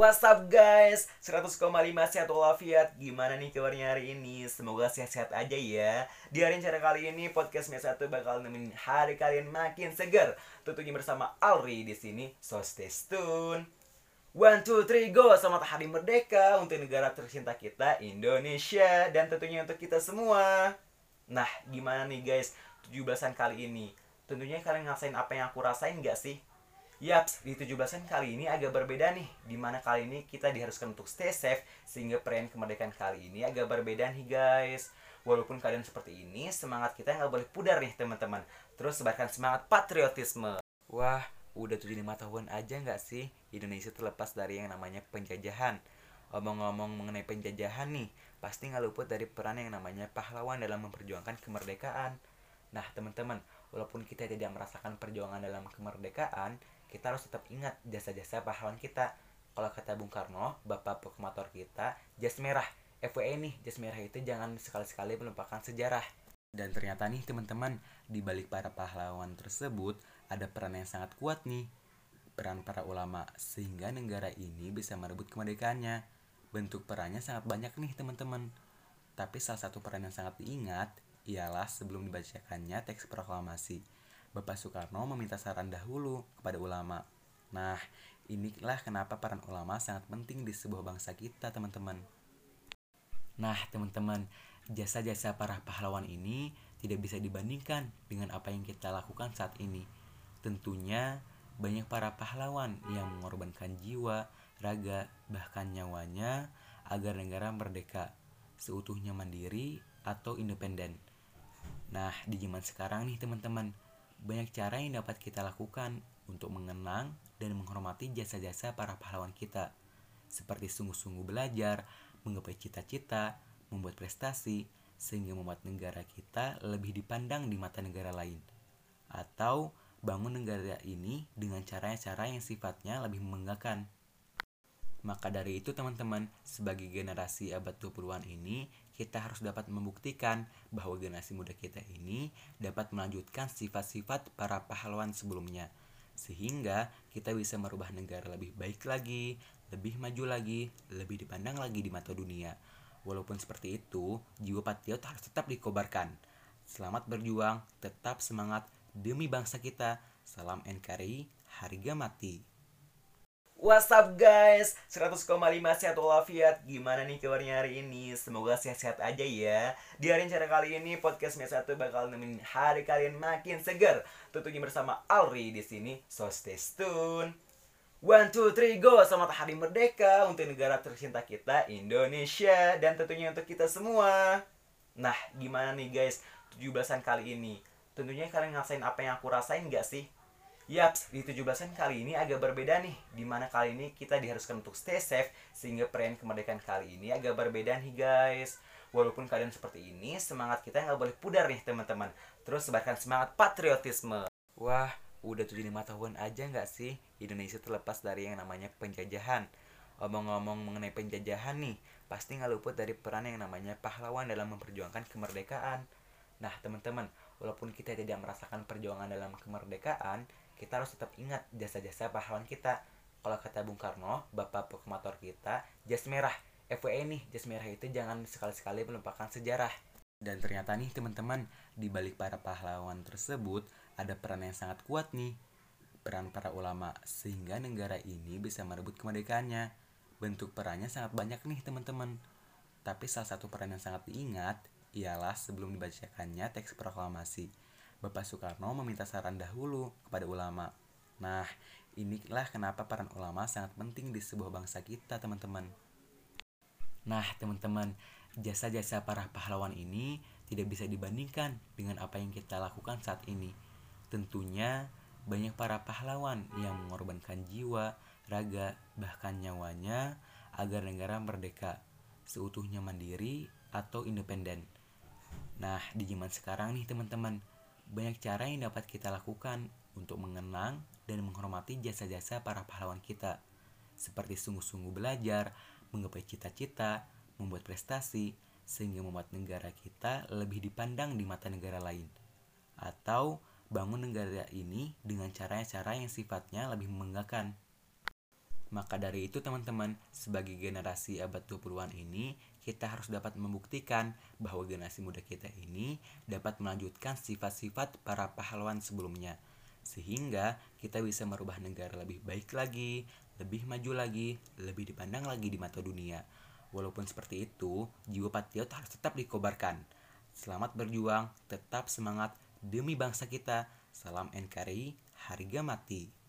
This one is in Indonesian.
What's up guys? 100,5 sehat walafiat Gimana nih kabarnya hari ini? Semoga sehat-sehat aja ya Di hari cara kali ini podcast Mesa 1 bakal nemenin hari kalian makin segar Tentunya bersama Alri di sini So stay tune One, two, three, go! Selamat Hari Merdeka untuk negara tercinta kita, Indonesia Dan tentunya untuk kita semua Nah, gimana nih guys 17-an kali ini? Tentunya kalian ngerasain apa yang aku rasain gak sih? Yaps, di 17-an kali ini agak berbeda nih Di mana kali ini kita diharuskan untuk stay safe Sehingga perayaan kemerdekaan kali ini agak berbeda nih guys. Walaupun kalian seperti ini, semangat kita nggak boleh pudar nih teman-teman. Terus sebarkan semangat patriotisme. Wah, udah 75 tahun aja nggak sih Indonesia terlepas dari yang namanya penjajahan? Omong-ngomong mengenai penjajahan nih Pasti nggak luput dari peran yang namanya pahlawan dalam memperjuangkan kemerdekaan. Nah teman-teman, walaupun kita tidak merasakan perjuangan dalam kemerdekaan kita harus tetap ingat jasa-jasa pahlawan kita. Kalau kata Bung Karno bapak proklamator kita jas merah. FWE nih jas merah itu jangan sekali-sekali melupakan sejarah. Dan ternyata nih teman-teman di balik para pahlawan tersebut ada peran yang sangat kuat nih. Peran para ulama sehingga negara ini bisa merebut kemerdekaannya. Bentuk perannya sangat banyak nih teman-teman. Tapi salah satu peran yang sangat diingat ialah sebelum dibacakannya teks proklamasi Bapak Soekarno meminta saran dahulu kepada ulama. Nah, inilah kenapa peran ulama sangat penting di sebuah bangsa kita, teman-teman. Nah, teman-teman, jasa-jasa para pahlawan ini tidak bisa dibandingkan dengan apa yang kita lakukan saat ini. Tentunya, banyak para pahlawan yang mengorbankan jiwa, raga, bahkan nyawanya agar negara merdeka, seutuhnya mandiri atau independen. Nah, di zaman sekarang nih teman-teman, banyak cara yang dapat kita lakukan untuk mengenang dan menghormati jasa-jasa para pahlawan kita, seperti sungguh-sungguh belajar, menggapai cita-cita, membuat prestasi, sehingga membuat negara kita lebih dipandang di mata negara lain. Atau bangun negara ini dengan cara-cara yang sifatnya lebih membanggakan. Maka dari itu teman-teman, sebagai generasi abad 20-an ini, kita harus dapat membuktikan bahwa generasi muda kita ini dapat melanjutkan sifat-sifat para pahlawan sebelumnya sehingga kita bisa merubah negara lebih baik lagi, lebih maju lagi, lebih dipandang lagi di mata dunia. Walaupun seperti itu, jiwa patriot harus tetap dikobarkan. Selamat berjuang, tetap semangat demi bangsa kita. Salam NKRI, harga mati. What's up guys? 100,5 sehat walafiat Gimana nih kabarnya hari ini? Semoga sehat-sehat aja ya Di hari cara kali ini podcast Mesa 1 bakal nemenin hari kalian makin segar Tentunya bersama Alri di sini So stay tune One, two, three, go! Selamat Hari Merdeka untuk negara tercinta kita, Indonesia Dan tentunya untuk kita semua Nah, gimana nih guys? 17-an kali ini Tentunya kalian ngerasain apa yang aku rasain gak sih? Yaps, di 17-an kali ini agak berbeda nih. Di mana kali ini kita diharuskan untuk stay safe Sehingga perayaan kemerdekaan kali ini agak berbeda nih guys. Walaupun kalian seperti ini, semangat kita nggak boleh pudar nih teman-teman. Terus sebarkan semangat patriotisme. Wah, udah 75 tahun aja nggak sih Indonesia terlepas dari yang namanya penjajahan? Omong-ngomong mengenai penjajahan nih Pasti nggak luput dari peran yang namanya pahlawan dalam memperjuangkan kemerdekaan. Nah teman-teman, walaupun kita tidak merasakan perjuangan dalam kemerdekaan kita harus tetap ingat jasa-jasa pahlawan kita. Kalau kata Bung Karno bapak proklamator kita jas merah. FWE nih jas merah itu jangan sekali-sekali melupakan sejarah. Dan ternyata nih teman-teman di balik para pahlawan tersebut ada peran yang sangat kuat nih. Peran para ulama sehingga negara ini bisa merebut kemerdekaannya. Bentuk perannya sangat banyak nih teman-teman. Tapi salah satu peran yang sangat diingat ialah sebelum dibacakannya teks proklamasi Bapak Soekarno meminta saran dahulu kepada ulama. Nah, inilah kenapa peran ulama sangat penting di sebuah bangsa kita, teman-teman. Nah, teman-teman, jasa-jasa para pahlawan ini tidak bisa dibandingkan dengan apa yang kita lakukan saat ini. Tentunya, banyak para pahlawan yang mengorbankan jiwa, raga, bahkan nyawanya agar negara merdeka, seutuhnya mandiri atau independen. Nah, di zaman sekarang nih teman-teman, banyak cara yang dapat kita lakukan untuk mengenang dan menghormati jasa-jasa para pahlawan kita, seperti sungguh-sungguh belajar, menggapai cita-cita, membuat prestasi, sehingga membuat negara kita lebih dipandang di mata negara lain. Atau bangun negara ini dengan cara-cara yang sifatnya lebih membanggakan. Maka dari itu teman-teman, sebagai generasi abad 20-an ini, kita harus dapat membuktikan bahwa generasi muda kita ini dapat melanjutkan sifat-sifat para pahlawan sebelumnya. Sehingga kita bisa merubah negara lebih baik lagi, lebih maju lagi, lebih dipandang lagi di mata dunia. Walaupun seperti itu, jiwa patriot harus tetap dikobarkan. Selamat berjuang, tetap semangat demi bangsa kita. Salam NKRI, harga mati.